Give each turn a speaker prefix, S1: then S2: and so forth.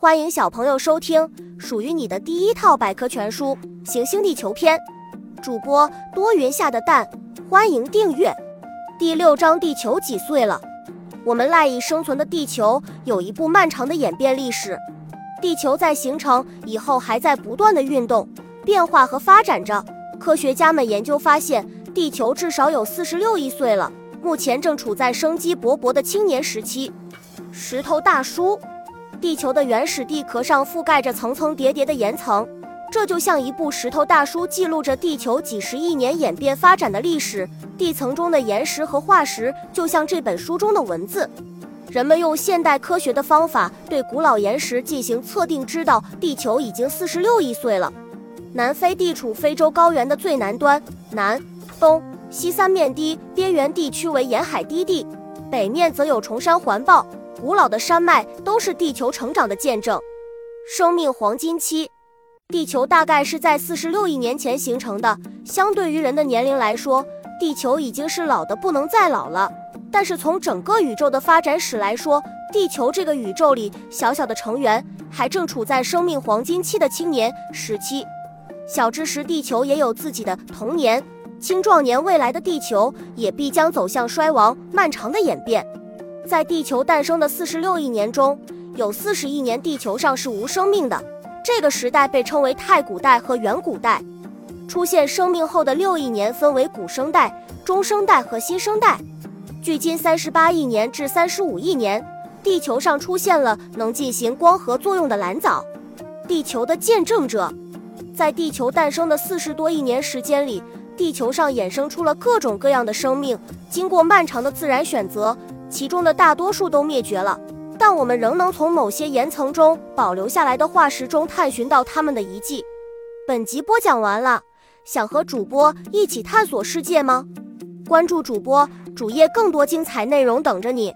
S1: 欢迎小朋友收听属于你的第一套百科全书《行星地球篇》，主播多云下的蛋，欢迎订阅。第六章：地球几岁了？我们赖以生存的地球有一部漫长的演变历史。地球在形成以后，还在不断的运动、变化和发展着。科学家们研究发现，地球至少有四十六亿岁了，目前正处在生机勃勃的青年时期。石头大叔。地球的原始地壳上覆盖着层层叠叠的岩层，这就像一部石头大书，记录着地球几十亿年演变发展的历史。地层中的岩石和化石就像这本书中的文字。人们用现代科学的方法对古老岩石进行测定，知道地球已经四十六亿岁了。南非地处非洲高原的最南端，南、东西三面低边缘地区为沿海低地，北面则有崇山环抱。古老的山脉都是地球成长的见证。生命黄金期，地球大概是在四十六亿年前形成的。相对于人的年龄来说，地球已经是老的不能再老了。但是从整个宇宙的发展史来说，地球这个宇宙里小小的成员还正处在生命黄金期的青年时期。小知识：地球也有自己的童年、青壮年，未来的地球也必将走向衰亡、漫长的演变。在地球诞生的四十六亿年中，有四十亿年地球上是无生命的，这个时代被称为太古代和远古代。出现生命后的六亿年分为古生代、中生代和新生代。距今三十八亿年至三十五亿年，地球上出现了能进行光合作用的蓝藻。地球的见证者，在地球诞生的四十多亿年时间里，地球上衍生出了各种各样的生命，经过漫长的自然选择。其中的大多数都灭绝了，但我们仍能从某些岩层中保留下来的化石中探寻到它们的遗迹。本集播讲完了，想和主播一起探索世界吗？关注主播主页，更多精彩内容等着你。